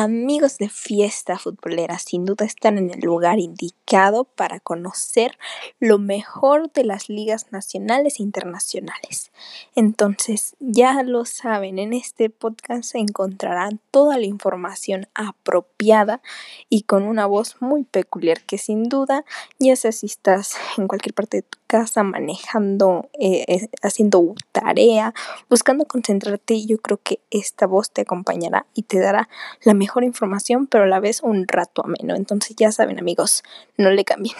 Amigos de fiesta futbolera, sin duda están en el lugar indicado para conocer lo mejor de las ligas nacionales e internacionales. Entonces, ya lo saben, en este podcast se encontrarán toda la información apropiada y con una voz muy peculiar que sin duda, ya sea si estás en cualquier parte de tu casa manejando, eh, eh, haciendo tarea, buscando concentrarte, yo creo que esta voz te acompañará y te dará la mejor mejor información, pero a la vez un rato ameno. Entonces ya saben amigos, no le cambien.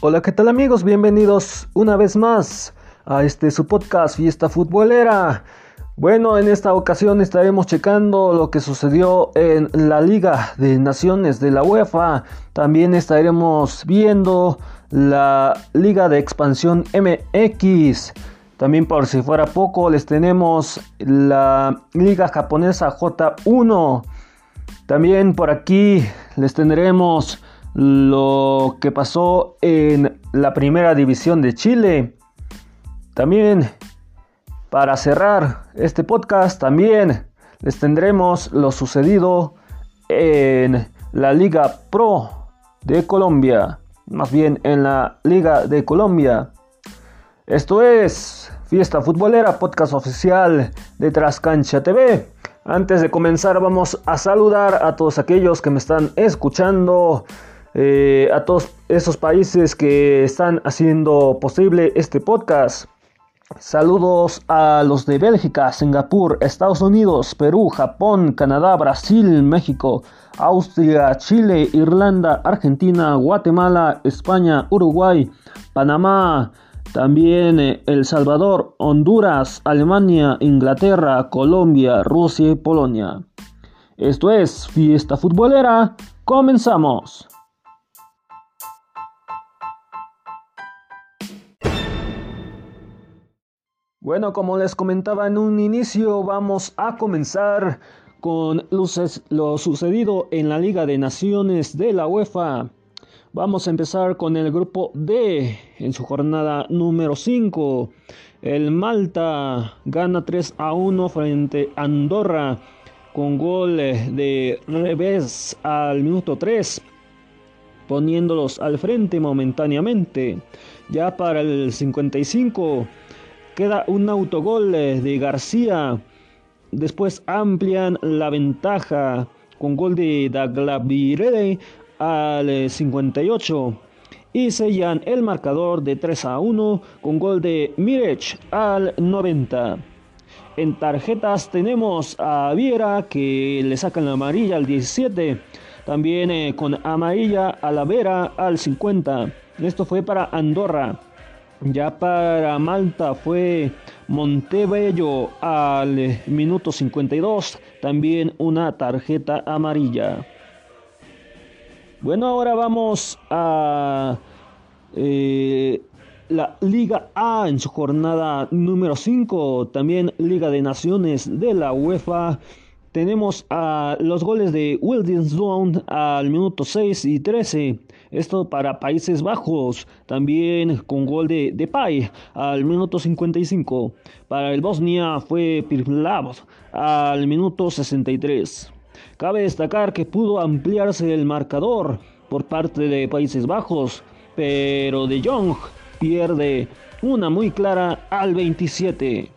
Hola, ¿qué tal amigos? Bienvenidos una vez más a este su podcast Fiesta Futbolera. Bueno, en esta ocasión estaremos checando lo que sucedió en la Liga de Naciones de la UEFA. También estaremos viendo la Liga de Expansión MX. También por si fuera poco, les tenemos la Liga Japonesa J1. También por aquí les tendremos lo que pasó en la Primera División de Chile. También para cerrar este podcast también les tendremos lo sucedido en la Liga Pro de Colombia, más bien en la Liga de Colombia. Esto es Fiesta Futbolera, podcast oficial de Trascancha TV. Antes de comenzar vamos a saludar a todos aquellos que me están escuchando, eh, a todos esos países que están haciendo posible este podcast. Saludos a los de Bélgica, Singapur, Estados Unidos, Perú, Japón, Canadá, Brasil, México, Austria, Chile, Irlanda, Argentina, Guatemala, España, Uruguay, Panamá, también eh, El Salvador, Honduras, Alemania, Inglaterra, Colombia, Rusia y Polonia. Esto es Fiesta Futbolera. Comenzamos. Bueno, como les comentaba en un inicio, vamos a comenzar con lo sucedido en la Liga de Naciones de la UEFA. Vamos a empezar con el grupo D en su jornada número 5. El Malta gana 3 a 1 frente a Andorra con gol de revés al minuto 3, poniéndolos al frente momentáneamente. Ya para el 55 Queda un autogol eh, de García. Después amplian la ventaja con gol de Daglavirede al 58 eh, y sellan el marcador de 3 a 1 con gol de Mirech al 90. En tarjetas tenemos a Viera que le sacan la amarilla al 17. También eh, con amarilla a la Vera al 50. Esto fue para Andorra. Ya para Malta fue Montebello al minuto 52, también una tarjeta amarilla. Bueno, ahora vamos a eh, la Liga A en su jornada número 5, también Liga de Naciones de la UEFA. Tenemos a los goles de Williamson al minuto 6 y 13. Esto para Países Bajos, también con gol de Depay al minuto 55. Para el Bosnia fue Pirlav al minuto 63. Cabe destacar que pudo ampliarse el marcador por parte de Países Bajos, pero De Jong pierde una muy clara al 27.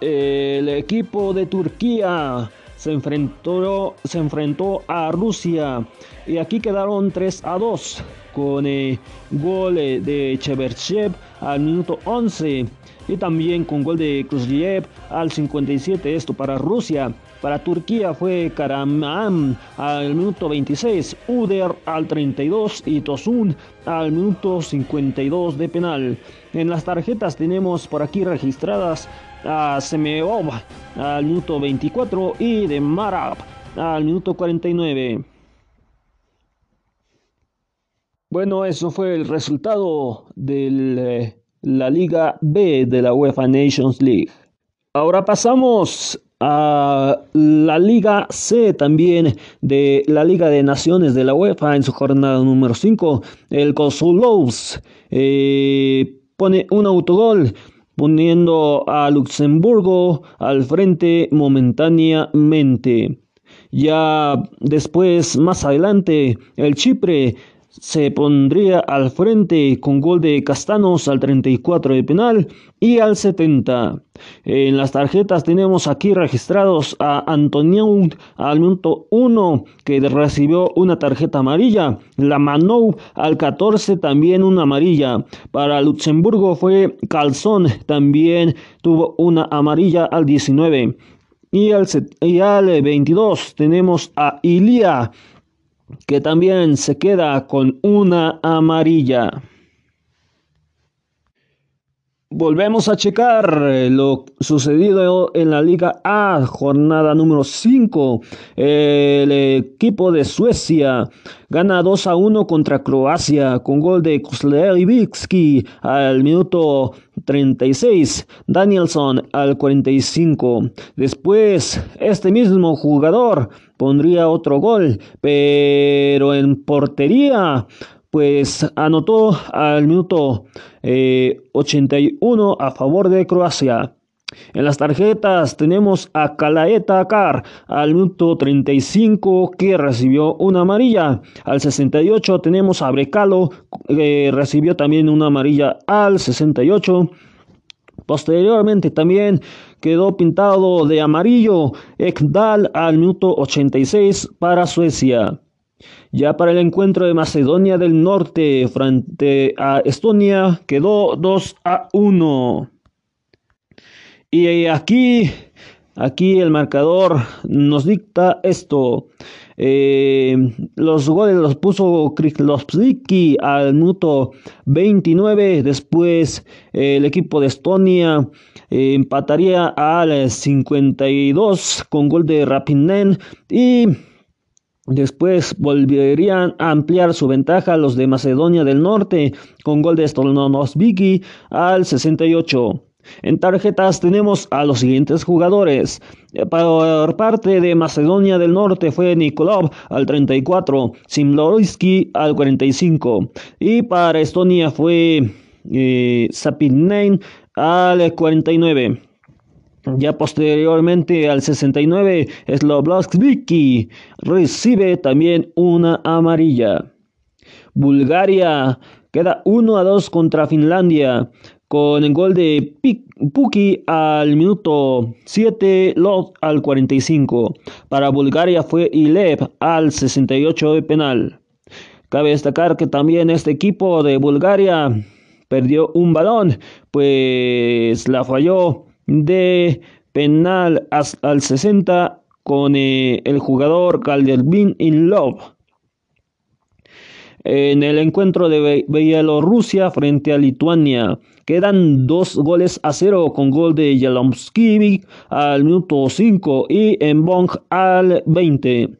El equipo de Turquía se enfrentó, se enfrentó a Rusia. Y aquí quedaron 3 a 2 con el gol de Cheberchev al minuto 11 y también con gol de Kruzliev al 57 esto para Rusia. Para Turquía fue Karaman al minuto 26, Uder al 32 y Tosun al minuto 52 de penal. En las tarjetas tenemos por aquí registradas a Semeov al minuto 24 y de Marab al minuto 49. Bueno, eso fue el resultado de la Liga B de la UEFA Nations League. Ahora pasamos a la Liga C también de la Liga de Naciones de la UEFA en su jornada número 5. El Kosolovs eh, pone un autogol poniendo a Luxemburgo al frente momentáneamente. Ya después, más adelante, el Chipre se pondría al frente con gol de Castanos al 34 de penal y al 70. En las tarjetas tenemos aquí registrados a Antonio al minuto 1 que recibió una tarjeta amarilla, la Manou al 14 también una amarilla. Para Luxemburgo fue Calzón también tuvo una amarilla al 19. Y al, y al 22 tenemos a Ilia que también se queda con una amarilla. Volvemos a checar eh, lo sucedido en la Liga A, jornada número 5. El equipo de Suecia gana 2 a 1 contra Croacia con gol de Kozlevski al minuto 36, Danielson al 45. Después, este mismo jugador pondría otro gol, pero en portería pues anotó al minuto 81 eh, a favor de Croacia. En las tarjetas tenemos a Kalaeta Kar al minuto 35 que recibió una amarilla. Al 68 tenemos a Brecalo que recibió también una amarilla al 68. Posteriormente también quedó pintado de amarillo Ekdal al minuto 86 para Suecia. Ya para el encuentro de Macedonia del Norte frente a Estonia quedó 2 a 1. Y aquí, aquí el marcador nos dicta esto. Eh, los goles los puso Kriklovsky al minuto 29. Después el equipo de Estonia eh, empataría al 52 con gol de Rapinen y Después volverían a ampliar su ventaja los de Macedonia del Norte con gol de Stolnonosviki al 68. En tarjetas tenemos a los siguientes jugadores. Por parte de Macedonia del Norte fue Nikolov al 34, Simlorski al 45 y para Estonia fue eh, al 49. Ya posteriormente al 69, Vicky recibe también una amarilla. Bulgaria queda 1 a 2 contra Finlandia con el gol de Puki al minuto 7, Lot al 45. Para Bulgaria fue Ilev al 68 de penal. Cabe destacar que también este equipo de Bulgaria perdió un balón, pues la falló de penal al 60 con eh, el jugador Calderbin in Love. En el encuentro de Bielorrusia frente a Lituania, quedan dos goles a cero con gol de Yalomsky al minuto 5 y en Bong al 20.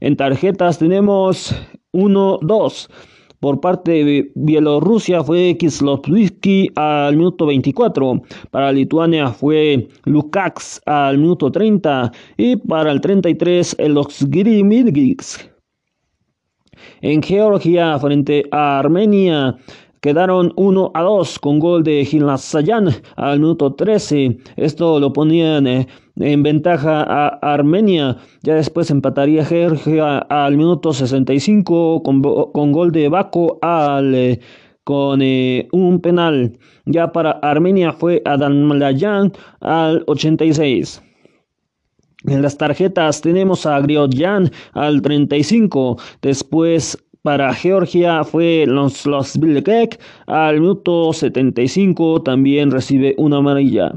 En tarjetas tenemos 1-2 por parte de Bielorrusia fue Kislovsky al minuto 24, para Lituania fue Lukács al minuto 30 y para el 33 el Oxgiri En Georgia frente a Armenia Quedaron 1 a 2 con gol de Sayan al minuto 13. Esto lo ponían eh, en ventaja a Armenia. Ya después empataría Georgia al minuto 65 con, con gol de Baco al, eh, con eh, un penal. Ya para Armenia fue Adam Malayan al 86. En las tarjetas tenemos a Griodjan al 35, después para Georgia fue los, los al minuto 75 también recibe una amarilla.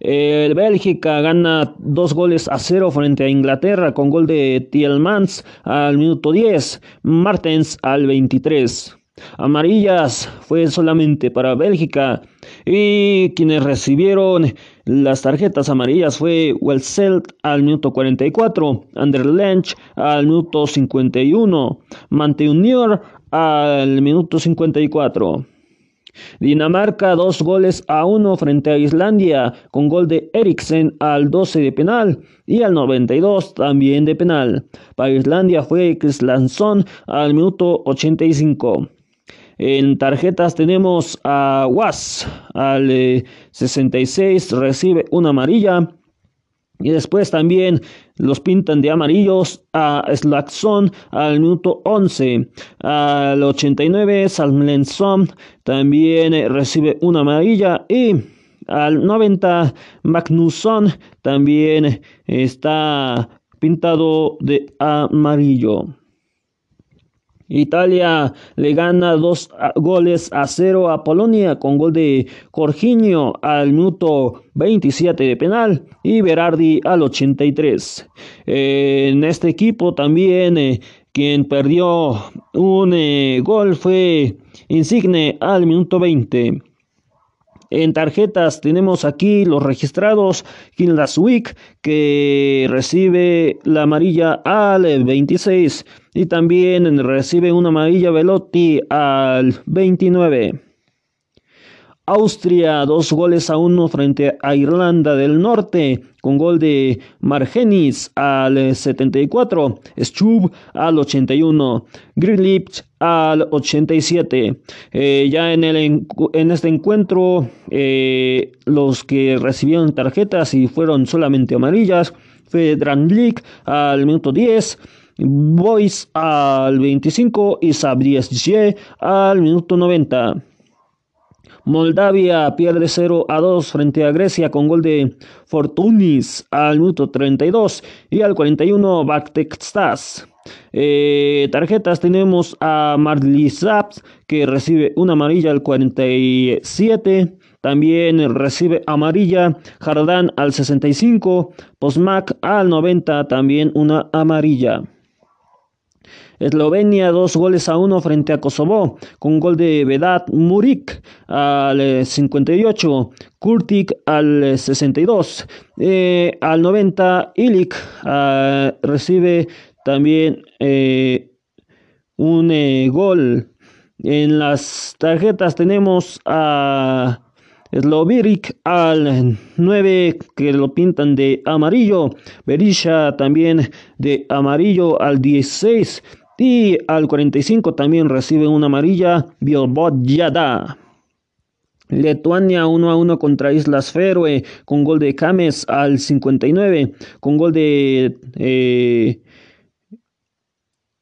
El Bélgica gana dos goles a cero frente a Inglaterra con gol de Tielmans al minuto 10, Martens al 23. Amarillas fue solamente para Bélgica y quienes recibieron las tarjetas amarillas fue Welselt al minuto 44, Anderlench al minuto 51, Manteunior al minuto 54. Dinamarca dos goles a uno frente a Islandia con gol de Eriksen al 12 de penal y al 92 también de penal. Para Islandia fue Krislansson al minuto 85. En tarjetas tenemos a Was al 66 eh, recibe una amarilla. Y después también los pintan de amarillos a Slackson al minuto 11. Al 89 Salmlenson también eh, recibe una amarilla. Y al 90 Magnusson también está pintado de amarillo. Italia le gana dos goles a cero a Polonia con gol de Jorginho al minuto 27 de penal y Berardi al 83. en este equipo también eh, quien perdió un eh, gol fue Insigne al minuto 20. En tarjetas tenemos aquí los registrados. Week que recibe la amarilla al 26 y también recibe una amarilla Velotti al 29. Austria, dos goles a uno frente a Irlanda del Norte, con gol de Margenis al 74, Stub al 81, Grilic al 87. Eh, ya en, el, en este encuentro, eh, los que recibieron tarjetas y fueron solamente amarillas fue Dranlik al minuto 10. Boyce al 25 y Sabriez al minuto 90. Moldavia pierde 0 a 2 frente a Grecia con gol de Fortunis al minuto 32 y al 41 Baktekstas. Eh, tarjetas tenemos a Marlizaps que recibe una amarilla al 47. También recibe amarilla Jardán al 65. Posmac al 90 también una amarilla. Eslovenia dos goles a uno frente a Kosovo con gol de Vedat Murik al 58, eh, Kurtik al 62, eh, eh, al 90 Ilik ah, recibe también un gol. En las tarjetas tenemos a Slovirik al 9 que lo pintan de amarillo, Berisha también de amarillo al 16 y al 45 también recibe una amarilla Yada. Lituania 1 a 1 contra Islas Feroe con gol de Kames al 59, con gol de eh,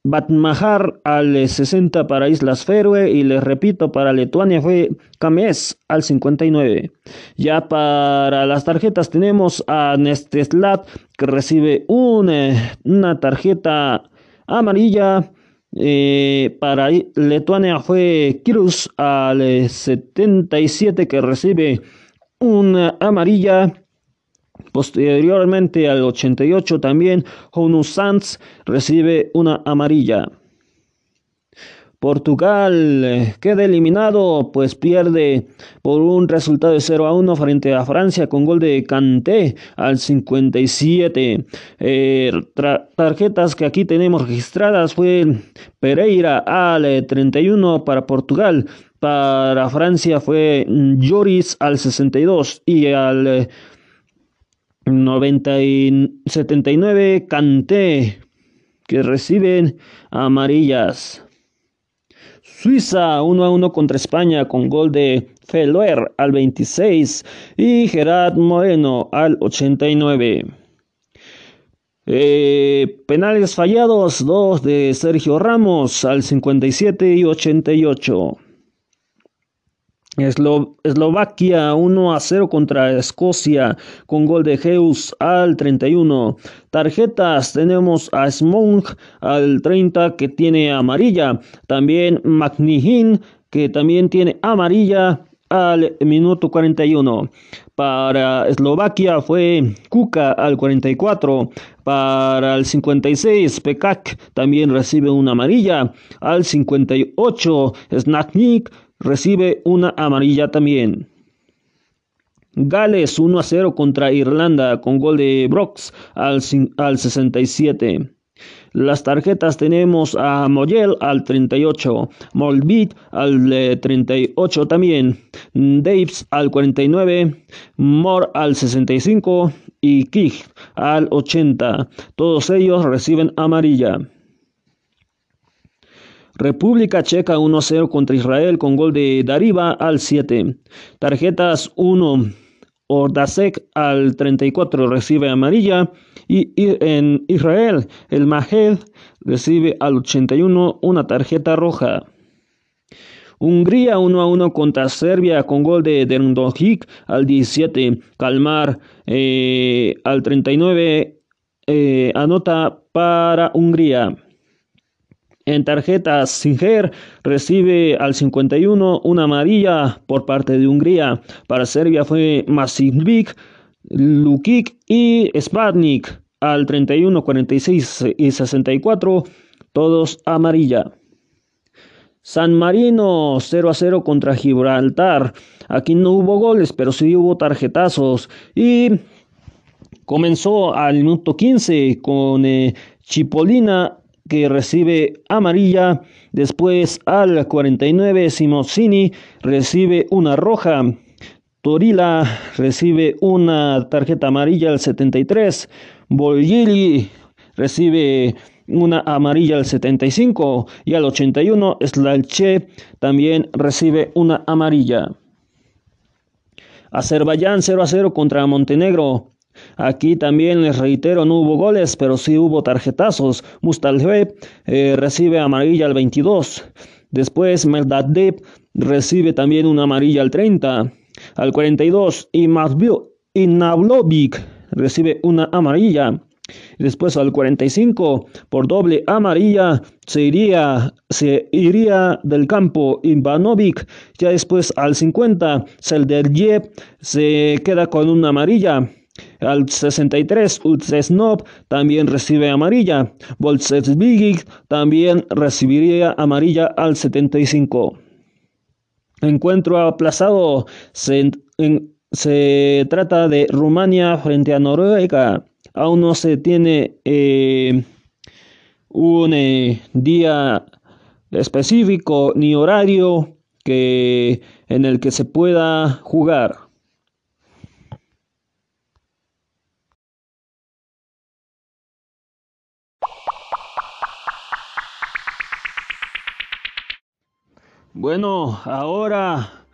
Batmahar al 60 para Islas Feroe y les repito para Lituania fue Kames al 59. Ya para las tarjetas tenemos a Nesteslat que recibe una tarjeta amarilla. Eh, para Lituania fue Kirus al 77 que recibe una amarilla. Posteriormente al 88 también Honus Sanz recibe una amarilla. Portugal eh, queda eliminado, pues pierde por un resultado de 0 a 1 frente a Francia con gol de Kanté al 57. Eh, tarjetas que aquí tenemos registradas fue Pereira al 31 eh, para Portugal. Para Francia fue Lloris al 62 y al 90 y 79 Kanté que reciben amarillas. Suiza 1 a 1 contra España con gol de Feller al 26 y Gerard Moreno al 89. Eh, penales fallados, 2 de Sergio Ramos al 57 y 88. Eslovaquia 1 a 0 contra Escocia con gol de Heus al 31. Tarjetas tenemos a Smong al 30 que tiene amarilla. También Magnihin que también tiene amarilla al minuto 41. Para Eslovaquia fue Kuka al 44. Para el 56, Pekak también recibe una amarilla. Al 58, Snatnik recibe una amarilla también. Gales 1 a 0 contra Irlanda con gol de Brooks al, al 67. Las tarjetas tenemos a Moyel al 38, Molbit al 38 también, Daves al 49, Moore al 65 y Kig al 80. Todos ellos reciben amarilla. República Checa 1-0 contra Israel con gol de Dariba al 7. Tarjetas 1. Ordasek al 34 recibe amarilla. Y en Israel, el Mahed recibe al 81 una tarjeta roja. Hungría 1 a 1 contra Serbia con gol de Derndojic al 17. Calmar eh, al 39 eh, anota para Hungría. En tarjetas, Singer recibe al 51 una amarilla por parte de Hungría. Para Serbia fue Masivik, Lukic y Spadnik al 31, 46 y 64, todos amarilla. San Marino 0 a 0 contra Gibraltar. Aquí no hubo goles, pero sí hubo tarjetazos. Y comenzó al minuto 15 con eh, Chipolina que recibe amarilla. Después al 49 Simosini recibe una roja. Torila recibe una tarjeta amarilla al 73. Bolgili recibe una amarilla al 75 y al 81 Slalche también recibe una amarilla. Azerbaiyán 0 a 0 contra Montenegro. Aquí también les reitero, no hubo goles, pero sí hubo tarjetazos. Mustaljev eh, recibe amarilla al 22. Después Meldadev recibe también una amarilla al 30. Al 42 y recibe una amarilla. Después al 45 por doble amarilla se iría, se iría del campo Ivanovic. Ya después al 50 Selderjev se queda con una amarilla. Al 63 Utsesnov también recibe amarilla. Bolsevik también recibiría amarilla al 75. Encuentro aplazado. Se, se trata de Rumania frente a Noruega aún no se tiene eh, un eh, día específico ni horario que en el que se pueda jugar. Bueno, ahora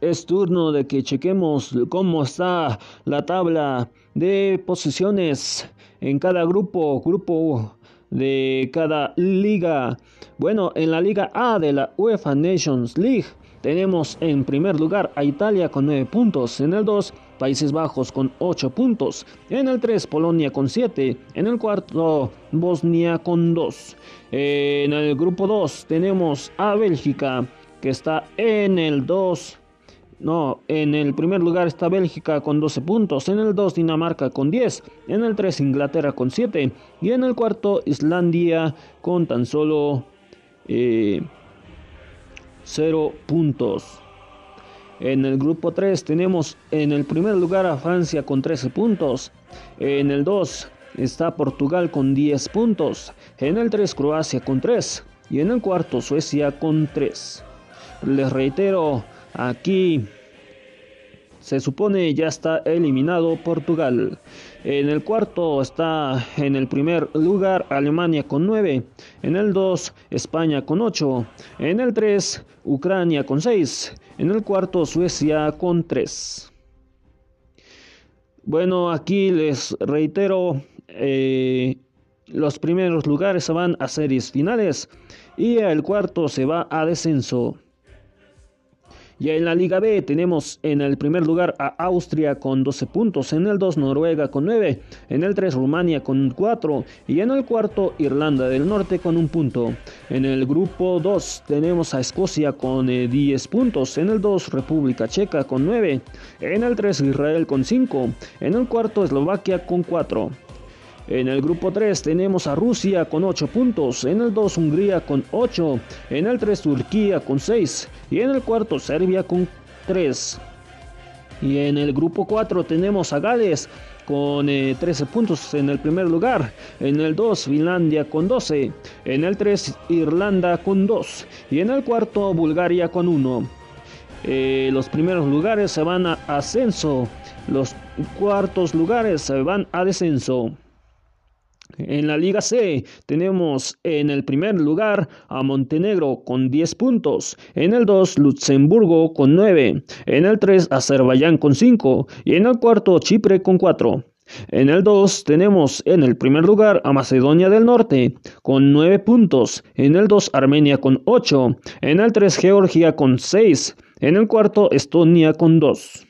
es turno de que chequemos cómo está la tabla de posiciones en cada grupo, grupo de cada liga. Bueno, en la Liga A de la UEFA Nations League tenemos en primer lugar a Italia con 9 puntos, en el 2 Países Bajos con 8 puntos, en el 3 Polonia con 7, en el cuarto Bosnia con 2. En el grupo 2 tenemos a Bélgica que está en el 2 no, en el primer lugar está Bélgica con 12 puntos, en el 2 Dinamarca con 10, en el 3 Inglaterra con 7 y en el cuarto Islandia con tan solo 0 eh, puntos. En el grupo 3 tenemos en el primer lugar a Francia con 13 puntos, en el 2 está Portugal con 10 puntos, en el 3 Croacia con 3 y en el cuarto Suecia con 3. Les reitero, Aquí se supone ya está eliminado Portugal. En el cuarto está en el primer lugar Alemania con 9. En el 2 España con 8. En el 3 Ucrania con 6. En el cuarto Suecia con 3. Bueno, aquí les reitero, eh, los primeros lugares van a series finales y el cuarto se va a descenso. Ya en la Liga B tenemos en el primer lugar a Austria con 12 puntos, en el 2 Noruega con 9, en el 3 Rumania con 4 y en el cuarto Irlanda del Norte con un punto. En el grupo 2 tenemos a Escocia con 10 eh, puntos, en el 2 República Checa con 9, en el 3 Israel con 5, en el cuarto Eslovaquia con 4. En el grupo 3 tenemos a Rusia con 8 puntos, en el 2 Hungría con 8, en el 3 Turquía con 6 y en el cuarto Serbia con 3. Y en el grupo 4 tenemos a Gales con 13 puntos en el primer lugar. En el 2 Finlandia con 12. En el 3 Irlanda con 2. Y en el cuarto Bulgaria con 1. los primeros lugares se van a ascenso. Los cuartos lugares se van a descenso. En la Liga C tenemos en el primer lugar a Montenegro con 10 puntos, en el 2 Luxemburgo con 9, en el 3 Azerbaiyán con 5 y en el cuarto Chipre con 4. En el 2 tenemos en el primer lugar a Macedonia del Norte con 9 puntos, en el 2 Armenia con 8, en el 3 Georgia con 6, en el cuarto Estonia con 2.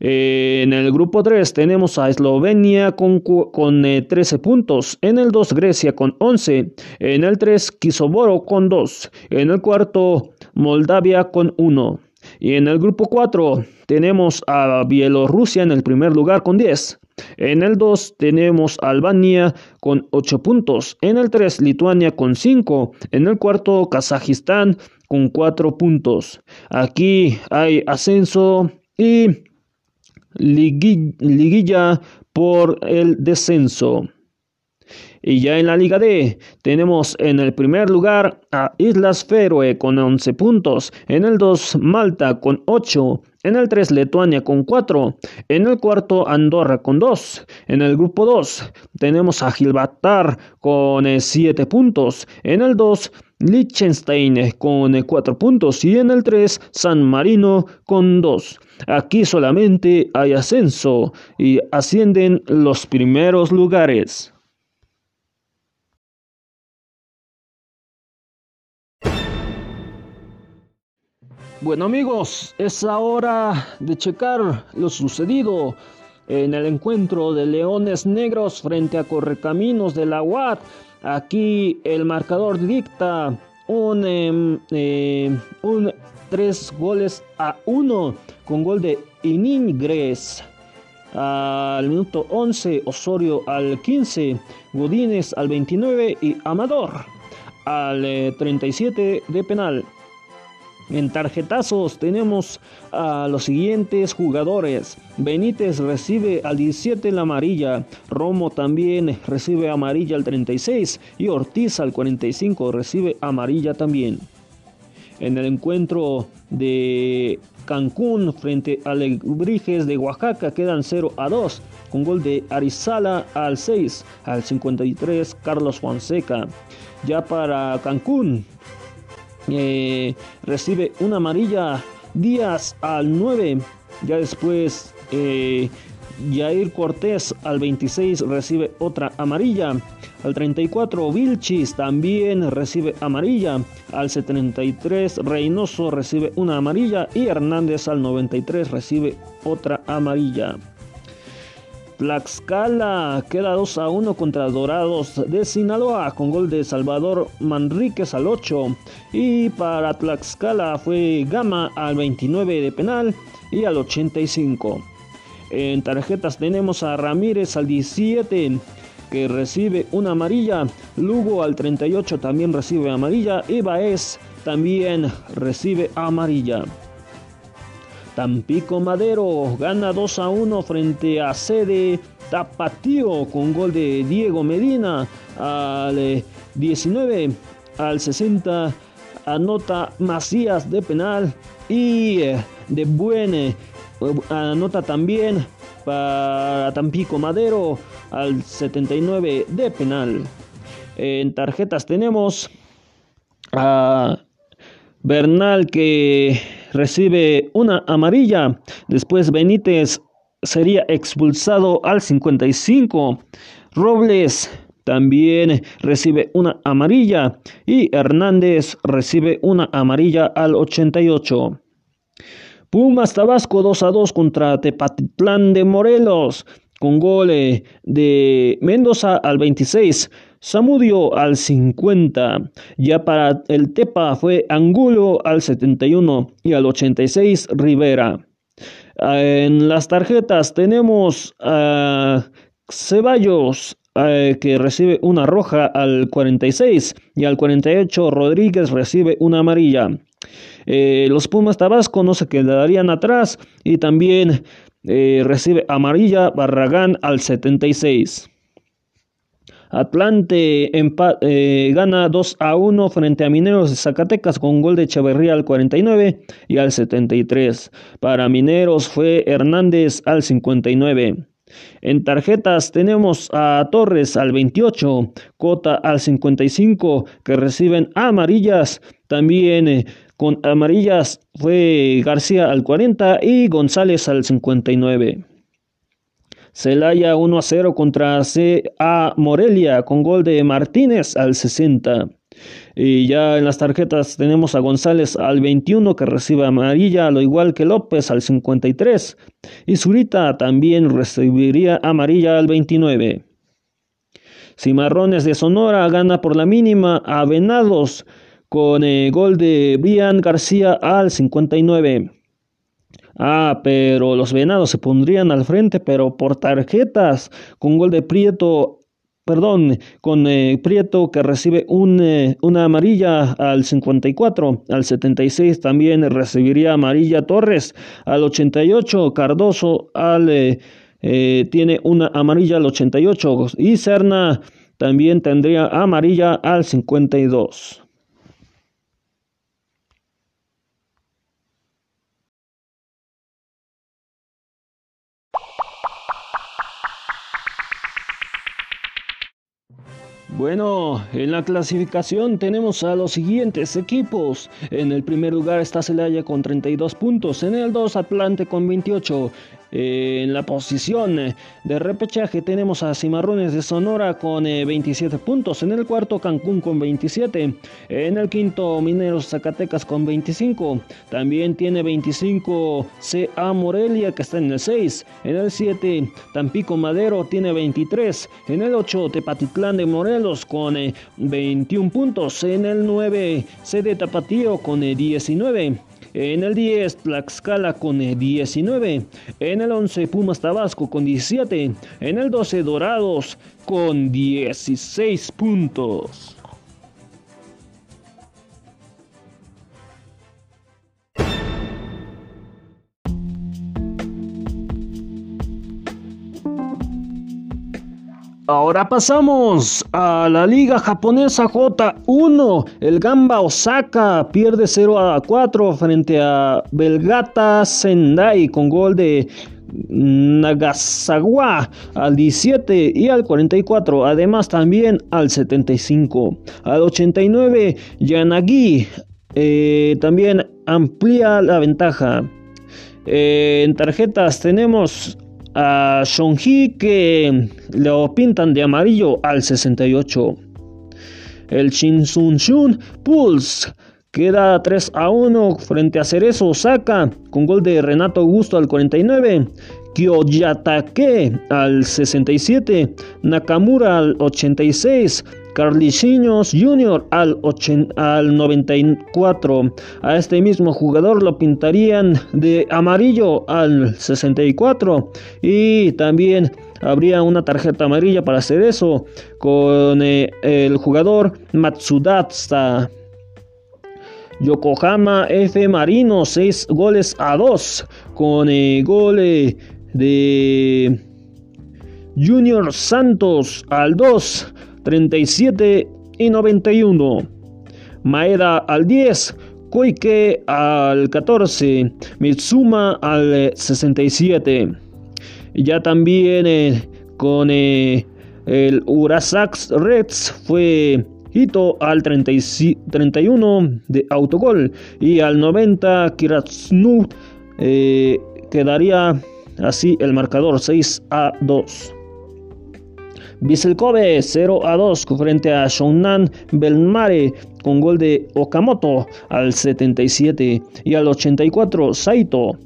Eh, en el grupo 3 tenemos a Eslovenia con, con 13 eh, puntos, en el 2 Grecia con 11, en el 3 Kisoboro con 2, en el cuarto Moldavia con 1. Y en el grupo 4 tenemos a Bielorrusia en el primer lugar con 10. En el 2 tenemos a Albania con 8 puntos. En el 3 Lituania con 5. En el cuarto Kazajistán con 4 puntos. Aquí hay ascenso y liguilla por el descenso. Y ya en la Liga D tenemos en el primer lugar a Islas Feroe con 11 puntos, en el 2 Malta con 8, en el 3 Letonia con 4, en el cuarto Andorra con 2, en el grupo 2 tenemos a Gibraltar con 7 eh, puntos, en el 2 Liechtenstein con 4 puntos y en el 3 San Marino con 2. Aquí solamente hay ascenso y ascienden los primeros lugares. Bueno amigos, es hora de checar lo sucedido en el encuentro de Leones Negros frente a Correcaminos de la UAT. Aquí el marcador dicta un, em, em, un 3 goles a 1 con gol de Iningres. Al minuto 11, Osorio al 15, Godínez al 29 y Amador al 37 eh, de penal. En tarjetazos tenemos a los siguientes jugadores. Benítez recibe al 17 la amarilla, Romo también recibe amarilla al 36 y Ortiz al 45 recibe amarilla también. En el encuentro de Cancún frente a Lebrijes de Oaxaca quedan 0 a 2 con gol de Arizala al 6 al 53 Carlos Fonseca. Ya para Cancún eh, recibe una amarilla Díaz al 9. Ya después eh, Jair Cortés al 26 recibe otra amarilla. Al 34 Vilchis también recibe amarilla. Al 73 Reynoso recibe una amarilla. Y Hernández al 93 recibe otra amarilla. Tlaxcala queda 2 a 1 contra Dorados de Sinaloa con gol de Salvador Manríquez al 8 y para Tlaxcala fue Gama al 29 de penal y al 85. En tarjetas tenemos a Ramírez al 17 recibe una amarilla, Lugo al 38 también recibe amarilla. Y también recibe amarilla. Tampico Madero gana 2 a 1 frente a Sede Tapatío con gol de Diego Medina. Al 19 eh, al 60 anota Macías de penal. Y eh, de Buene eh, anota también para Tampico Madero al 79 de penal. En tarjetas tenemos a Bernal que recibe una amarilla. Después Benítez sería expulsado al 55. Robles también recibe una amarilla y Hernández recibe una amarilla al 88. Pumas Tabasco 2 a 2 contra Tepatitlán de Morelos con gol de Mendoza al 26. Samudio al 50. Ya para el Tepa fue Angulo al 71 y al 86 Rivera. En las tarjetas tenemos a Ceballos eh, que recibe una roja al 46 y al 48 Rodríguez recibe una amarilla. Eh, los Pumas Tabasco no se quedarían atrás y también eh, recibe amarilla Barragán al 76. Atlante eh, gana 2 a 1 frente a Mineros de Zacatecas con gol de Echeverría al 49 y al 73. Para Mineros fue Hernández al 59. En tarjetas tenemos a Torres al 28, Cota al 55 que reciben amarillas. También eh, con amarillas fue García al 40 y González al 59. Celaya 1 a 0 contra CA Morelia con gol de Martínez al 60. Y ya en las tarjetas tenemos a González al 21 que recibe amarilla, lo igual que López al 53. Y Zurita también recibiría amarilla al 29. Cimarrones de Sonora gana por la mínima a Venados con el gol de Brian García al 59. Ah, pero los venados se pondrían al frente, pero por tarjetas, con gol de Prieto, perdón, con eh, Prieto que recibe un, eh, una amarilla al 54, al 76 también recibiría amarilla Torres, al 88 Cardoso al, eh, tiene una amarilla al 88 y Serna también tendría amarilla al 52. Bueno, en la clasificación tenemos a los siguientes equipos. En el primer lugar está Celaya con 32 puntos, en el 2 Atlante con 28, en la posición de repechaje tenemos a Cimarrones de Sonora con 27 eh, puntos. En el cuarto Cancún con 27. En el quinto Mineros Zacatecas con 25. También tiene 25 CA Morelia que está en el 6. En el 7 Tampico Madero tiene 23. En el 8 Tepatitlán de Morelos con 21 eh, puntos. En el 9 CD Tapatío con 19. Eh, en el 10, Tlaxcala con 19. En el 11, Pumas Tabasco con 17. En el 12, Dorados con 16 puntos. Ahora pasamos a la liga japonesa J1. El Gamba Osaka pierde 0 a 4 frente a Belgata Sendai con gol de Nagasawa al 17 y al 44, además también al 75. Al 89, Yanagi eh, también amplía la ventaja. Eh, en tarjetas tenemos a Shonji que lo pintan de amarillo al 68. El Shinsun Pulse queda 3 a 1 frente a Cerezo Osaka con gol de Renato Augusto al 49. Kyoyatake al 67, Nakamura al 86, Carliciños Jr. Al, al 94. A este mismo jugador lo pintarían de amarillo al 64. Y también habría una tarjeta amarilla para hacer eso con eh, el jugador Matsudatsa. Yokohama F Marino 6 goles a 2 con el gol eh, de Junior Santos al 2 37 y 91. Maeda al 10, Koike al 14, Mitsuma al 67. Ya también eh, con eh, el Urasax Reds fue Hito al 31 de autogol y al 90 Kiratsnu eh, quedaría así el marcador 6 a 2. Vissel Kobe 0 a 2 frente a Shonan Belmare con gol de Okamoto al 77 y al 84 Saito.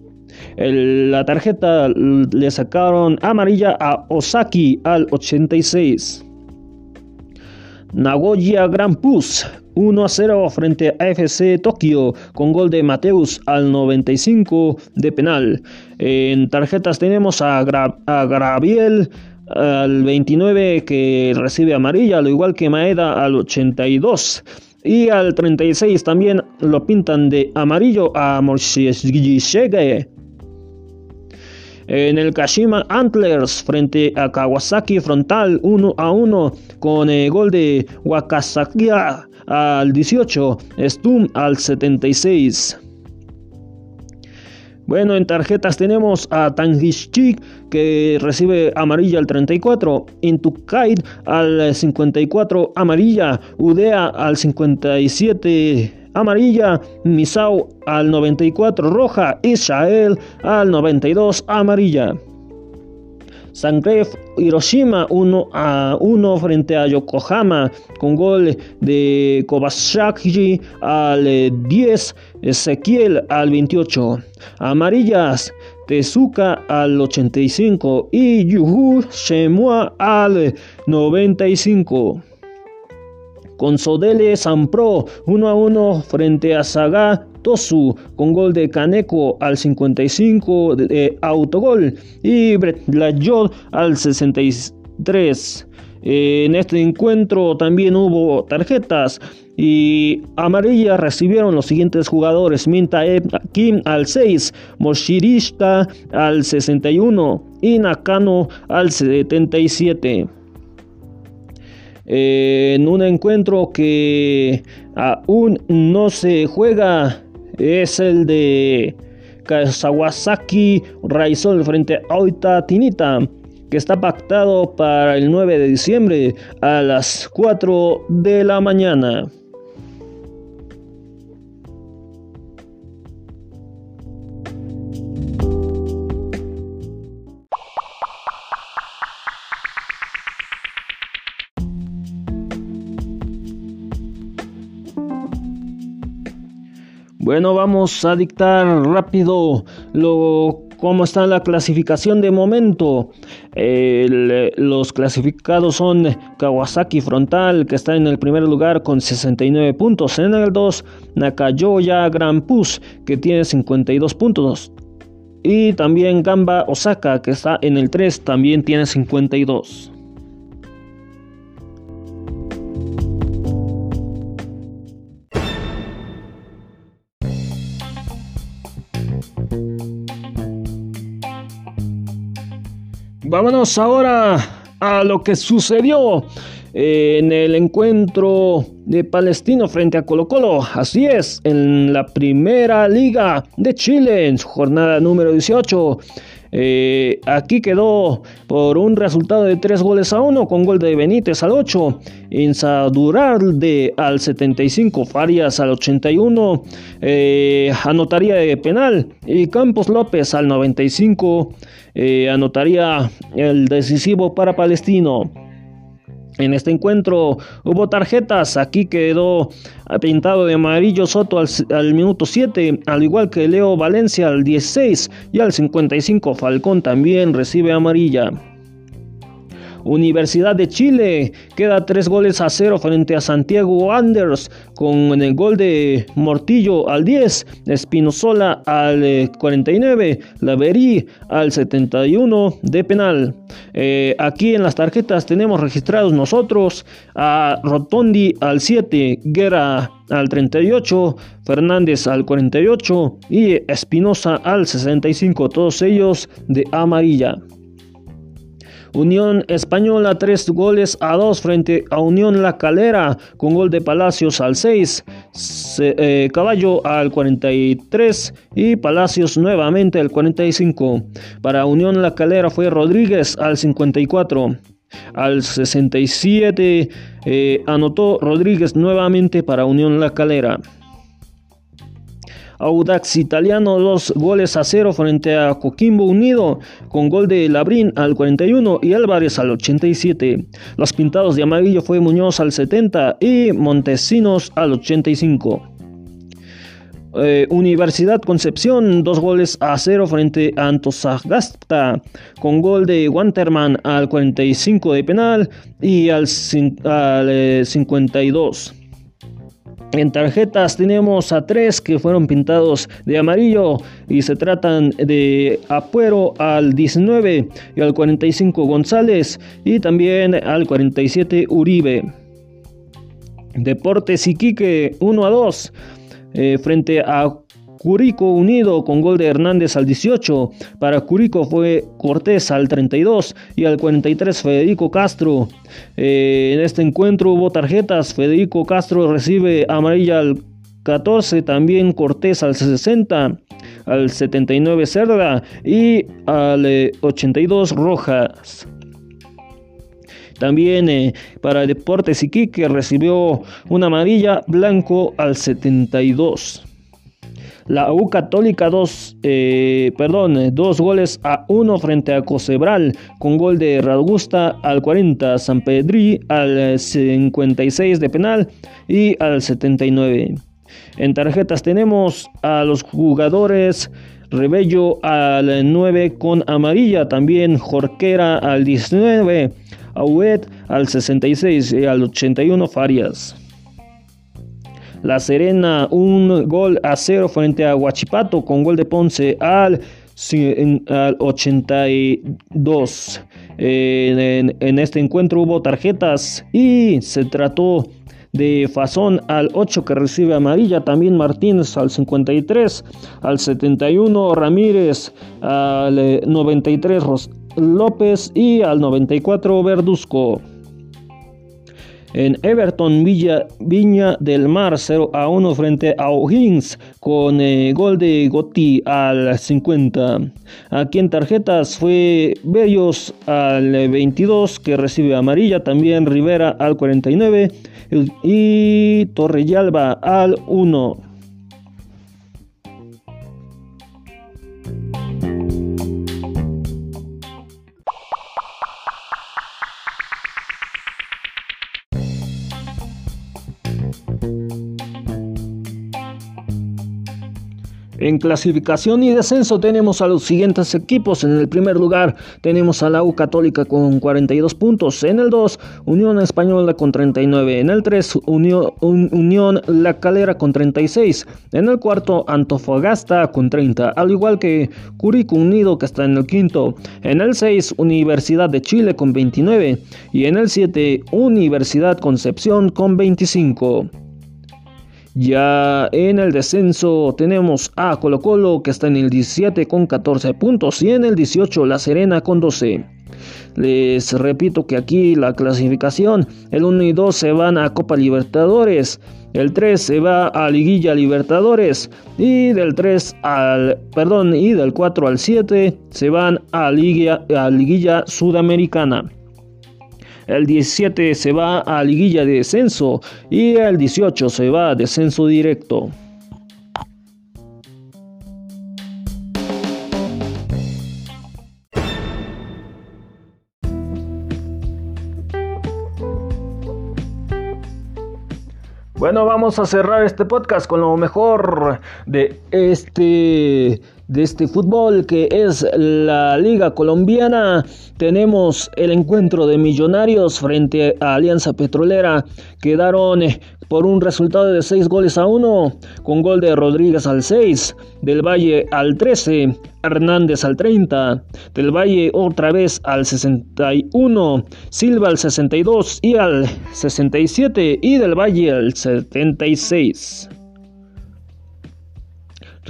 la tarjeta le sacaron amarilla a Osaki al 86. Nagoya Grand Pus 1 a 0 frente a FC Tokio con gol de Mateus al 95 de penal. En tarjetas tenemos a, a Graviel al 29 que recibe amarilla, al igual que Maeda al 82. Y al 36 también lo pintan de amarillo a Morshishige. En el Kashima Antlers frente a Kawasaki Frontal 1 a 1 con el gol de Wakasaki al 18, Stum al 76. Bueno, en tarjetas tenemos a Tangischik que recibe amarilla al 34, Intukaid al 54 amarilla, Udea al 57 amarilla, Misao al 94 roja, Israel al 92 amarilla. Sangref Hiroshima 1 a 1 frente a Yokohama con gol de Kobayashi al 10, Ezequiel al 28. Amarillas Tezuka al 85 y Yuhu Shemua al 95 con Sodele Pro 1 a 1 frente a Saga Tosu con gol de Kaneko al 55 de, autogol y Brett al 63. En este encuentro también hubo tarjetas y amarillas recibieron los siguientes jugadores: Minta Kim al 6, Moshirista al 61 y Nakano al 77 en un encuentro que aún no se juega es el de Kawasaki Raizol frente a Oita Tinita que está pactado para el 9 de diciembre a las 4 de la mañana. Bueno, vamos a dictar rápido lo cómo está la clasificación de momento. los clasificados son Kawasaki Frontal, que está en el primer lugar con 69 puntos. En el 2, Nakayoya Grand Pus, que tiene 52 puntos. Y también Gamba Osaka, que está en el 3, también tiene 52. Vámonos ahora a lo que sucedió en el encuentro de Palestino frente a Colo Colo. Así es, en la primera liga de Chile, en su jornada número 18. Eh, aquí quedó por un resultado de 3 goles a 1 con gol de Benítez al 8, Insaduralde al 75, Farias al 81, eh, anotaría de penal y Campos López al 95 eh, anotaría el decisivo para Palestino. En este encuentro hubo tarjetas, aquí quedó pintado de amarillo Soto al, minuto 7, al igual que Leo Valencia al 16 y al 55 Falcón también recibe amarilla. Universidad de Chile queda 3 goles a 0 frente a Santiago Anders con el gol de Mortillo al 10, Espinozola al 49, eh, Laverí al 71 de penal. Eh, aquí en las tarjetas tenemos registrados nosotros a Rotondi al 7, Guerra al 38, Fernández al 48 y Espinosa al 65, todos ellos de amarilla. Unión Española 3 goles a 2 frente a Unión La Calera con gol de Palacios al 6, eh, Caballo al 43 y Palacios nuevamente al 45. Para Unión La Calera fue Rodríguez al 54. Al 67 eh, anotó Rodríguez nuevamente para Unión La Calera. Audax Italiano dos goles a cero frente a Coquimbo Unido con gol de Labrín al 41 y Álvarez al 87. Los pintados de amarillo fue Muñoz al 70 y Montesinos al 85. Eh, Universidad Concepción, dos goles a cero frente a Antofagasta, con gol de Wanterman al 45 de penal y al, al 52. En tarjetas tenemos a tres que fueron pintados de amarillo y se tratan de Apuero al 19 y al 45 González y también al 47 Uribe. Deportes Iquique 1 a 2 eh, frente a Curico Unido con gol de Hernández al 18. Para Curico fue Cortés al 32 y al 43 Federico Castro. Eh, en este encuentro hubo tarjetas. Federico Castro recibe amarilla al 14, también Cortés al 60, al 79 Cerda y al 82 eh, Rojas. También eh, para Deportes Iquique recibió una amarilla blanco al 72. La U Católica 2, eh, perdón, dos goles a uno frente a Cosebral con gol de Ragusta al 40, San Pedri al 56 de penal y al 79. En tarjetas tenemos a los jugadores Rebello al 9 con amarilla, también Jorquera al 19, Auet al 66 y al 81 Farias. La Serena un gol a cero frente a Huachipato con gol de Ponce al, 82. en, en este encuentro hubo tarjetas y se trató de Fazón al 8 que recibe amarilla, también Martínez al 53, al 71 Ramírez, al 93 López y al 94 Verduzco. En Everton Villa, Viña del Mar 0 a 1 frente a O'Higgins con eh, gol de Gotti al 50. Aquí en tarjetas fue Bellos al 22 que recibe amarilla, también Rivera al 49 y Torrellalba al 1. En clasificación y descenso tenemos a los siguientes equipos. En el primer lugar tenemos a la U Católica con 42 puntos. En el 2, Unión Española con 39. En el 3, Unión, Unión La Calera con 36. En el cuarto, Antofagasta con 30. Al igual que Curico Unido que está en el quinto. En el 6, Universidad de Chile con 29. Y en el 7, Universidad Concepción con 25. Ya en el descenso tenemos a Colo Colo que está en el 17 con 14 puntos y en el 18 La Serena con 12. Les repito que aquí la clasificación, el 1 y 2 se van a Copa Libertadores, el 3 se va a Liguilla Libertadores y del 3 al perdón, y del 4 al 7 se van a a Liguilla Sudamericana. El 17 se va a liguilla de descenso y el 18 se va a descenso directo. Bueno, vamos a cerrar este podcast con lo mejor de este de este fútbol que es la Liga Colombiana. Tenemos el encuentro de Millonarios frente a Alianza Petrolera. Quedaron eh, por un resultado de 6 goles a 1, con gol de Rodríguez al 6, del Valle al 13, Hernández al 30, del Valle otra vez al 61, Silva al 62 y al 67 y del Valle al 76.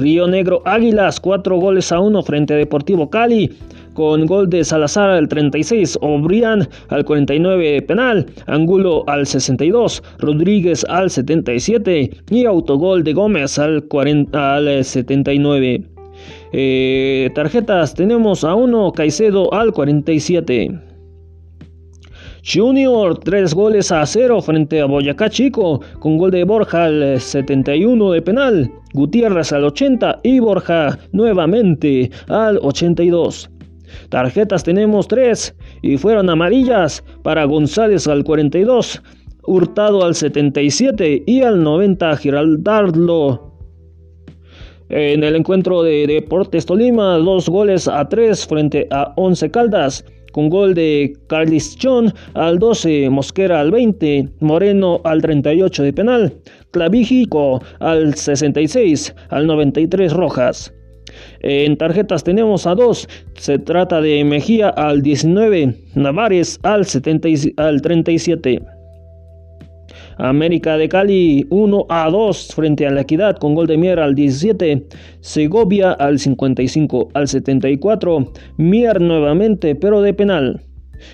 Río Negro Águilas, 4 goles a 1 frente a Deportivo Cali. Con gol de Salazar al 36, Obrián al 49 penal, Angulo al 62, Rodríguez al 77 y autogol de Gómez al, 40, al 79. Eh, tarjetas tenemos a 1, Caicedo al 47. Junior, 3 goles a 0 frente a Boyacá Chico, con gol de Borja al 71 de penal, Gutiérrez al 80 y Borja nuevamente al 82. Tarjetas tenemos 3 y fueron amarillas para González al 42, Hurtado al 77 y al 90 Giraldardo. En el encuentro de Deportes Tolima, 2 goles a 3 frente a 11 Caldas con gol de Carlis John al 12, Mosquera al 20, Moreno al 38 de penal, Clavígico al 66, al 93 Rojas. En tarjetas tenemos a dos, se trata de Mejía al 19, Navares al, al 37. América de Cali 1 a 2 frente a la Equidad con gol de Mier al 17. Segovia al 55 al 74. Mier nuevamente, pero de penal.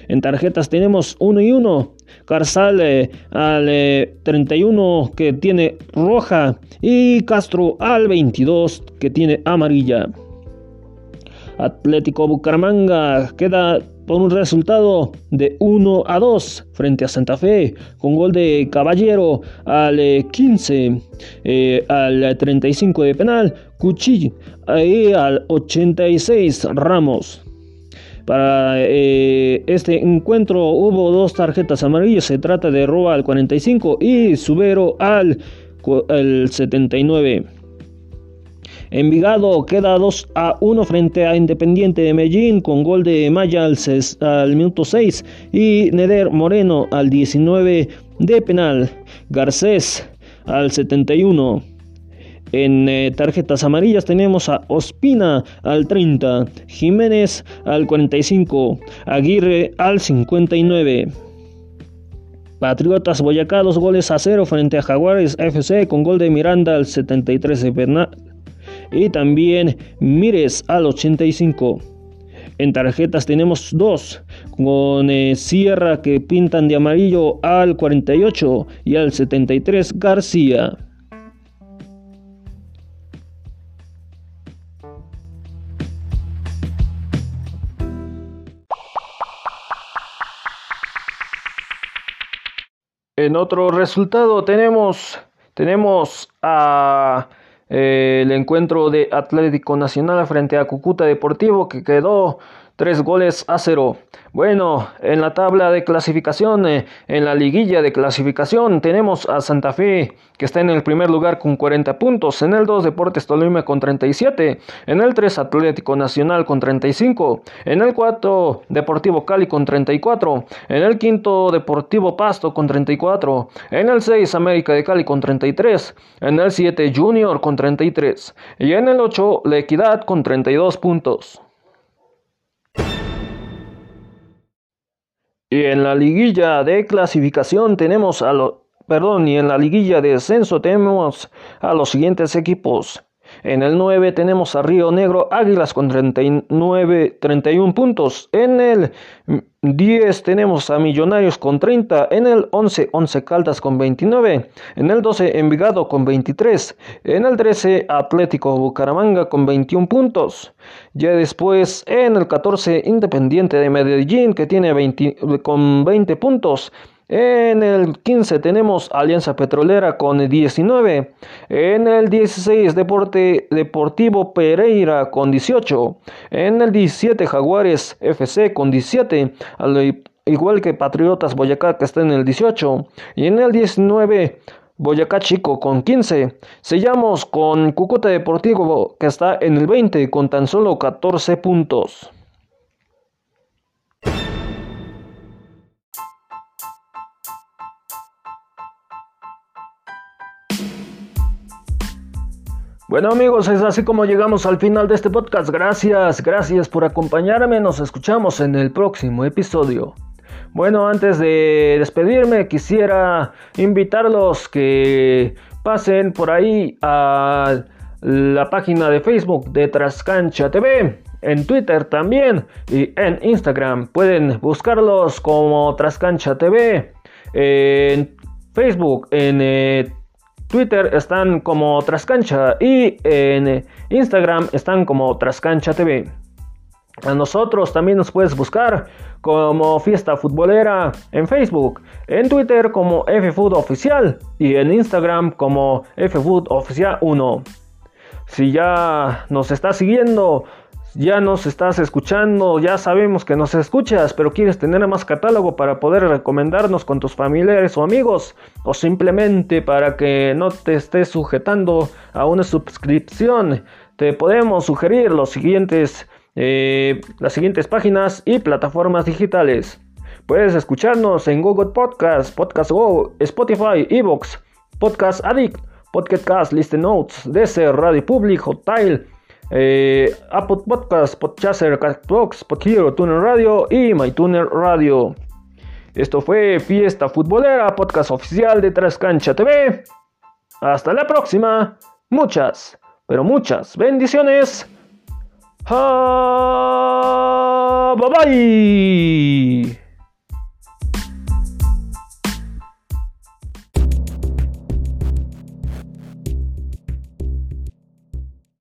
En tarjetas tenemos 1 y 1. Carzal eh, al 31 eh, que tiene roja y Castro al 22 que tiene amarilla. Atlético Bucaramanga queda por un resultado de 1 a 2 frente a Santa Fe, con gol de Caballero al 15, eh, al 35 de penal, Cuchillo y al 86 Ramos. Para eh, este encuentro hubo dos tarjetas amarillas, se trata de Roa al 45 y Subero al, al 79. Envigado queda 2 a 1 frente a Independiente de Medellín con gol de Maya al, minuto 6 y Neder Moreno al 19 de penal. Garcés al 71. En eh, tarjetas amarillas tenemos a Ospina al 30, Jiménez al 45, Aguirre al 59. Patriotas Boyacá dos goles a cero frente a Jaguares FC con gol de Miranda al 73 de y también Mires al 85. En tarjetas tenemos dos, con eh, Sierra que pintan de amarillo al 48 y al 73 García. En otro resultado tenemos, tenemos a eh, el encuentro de Atlético Nacional frente a Cucuta Deportivo que quedó tres goles a cero. Bueno, en la tabla de clasificación, eh, en la liguilla de clasificación, tenemos a Santa Fe, que está en el primer lugar con 40 puntos, en el 2 Deportes Tolima con 37, en el 3 Atlético Nacional con 35, en el 4 Deportivo Cali con 34, en el 5 Deportivo Pasto con 34, en el 6 América de Cali con 33, en el 7 Junior con 33 y en el 8 La Equidad con 32 puntos. Y en la liguilla de clasificación tenemos a los, perdón, y en la liguilla de descenso tenemos a los siguientes equipos. En el 9 tenemos a Río Negro Águilas con 39, 31 puntos. En el 10 tenemos a Millonarios con 30. En el 11, 11 Caldas con 29. En el 12, Envigado con 23. En el 13, Atlético Bucaramanga con 21 puntos. Ya después, en el 14, Independiente de Medellín que tiene 20, con 20 puntos. En el 15 tenemos Alianza Petrolera con 19. En el 16 Deporte Deportivo Pereira con 18. En el 17 Jaguares FC con 17. Al igual que Patriotas Boyacá que está en el 18. Y en el 19 Boyacá Chico con 15. Sellamos con Cúcuta Deportivo que está en el 20 con tan solo 14 puntos. Bueno amigos, es así como llegamos al final de este podcast. Gracias, gracias por acompañarme. Nos escuchamos en el próximo episodio. Bueno, antes de despedirme, quisiera invitarlos que pasen por ahí a la página de Facebook de Trascancha TV, en Twitter también y en Instagram. Pueden buscarlos como Trascancha TV, en Facebook, en eh, Twitter están como Trascancha y en Instagram están como Trascancha TV. A nosotros también nos puedes buscar como Fiesta Futbolera en Facebook, en Twitter como FFood Oficial y en Instagram como FFood Oficial 1. Si ya nos estás siguiendo, ya nos estás escuchando, ya sabemos que nos escuchas, pero quieres tener más catálogo para poder recomendarnos con tus familiares o amigos, o simplemente para que no te estés sujetando a una suscripción, te podemos sugerir los siguientes, eh, las siguientes páginas y plataformas digitales. Puedes escucharnos en Google Podcast, Podcast Go, Spotify, Evox, Podcast Addict, Podcast Cast, Listen Notes, DC, Radio Public, Hotmail, eh, Apple Podcast, Podchaser, Castbox, Podhero, Tuner Radio y MyTuner Radio. Esto fue Fiesta Futbolera, podcast oficial de Trascancha TV. Hasta la próxima. Muchas, pero muchas bendiciones. Ah, bye bye.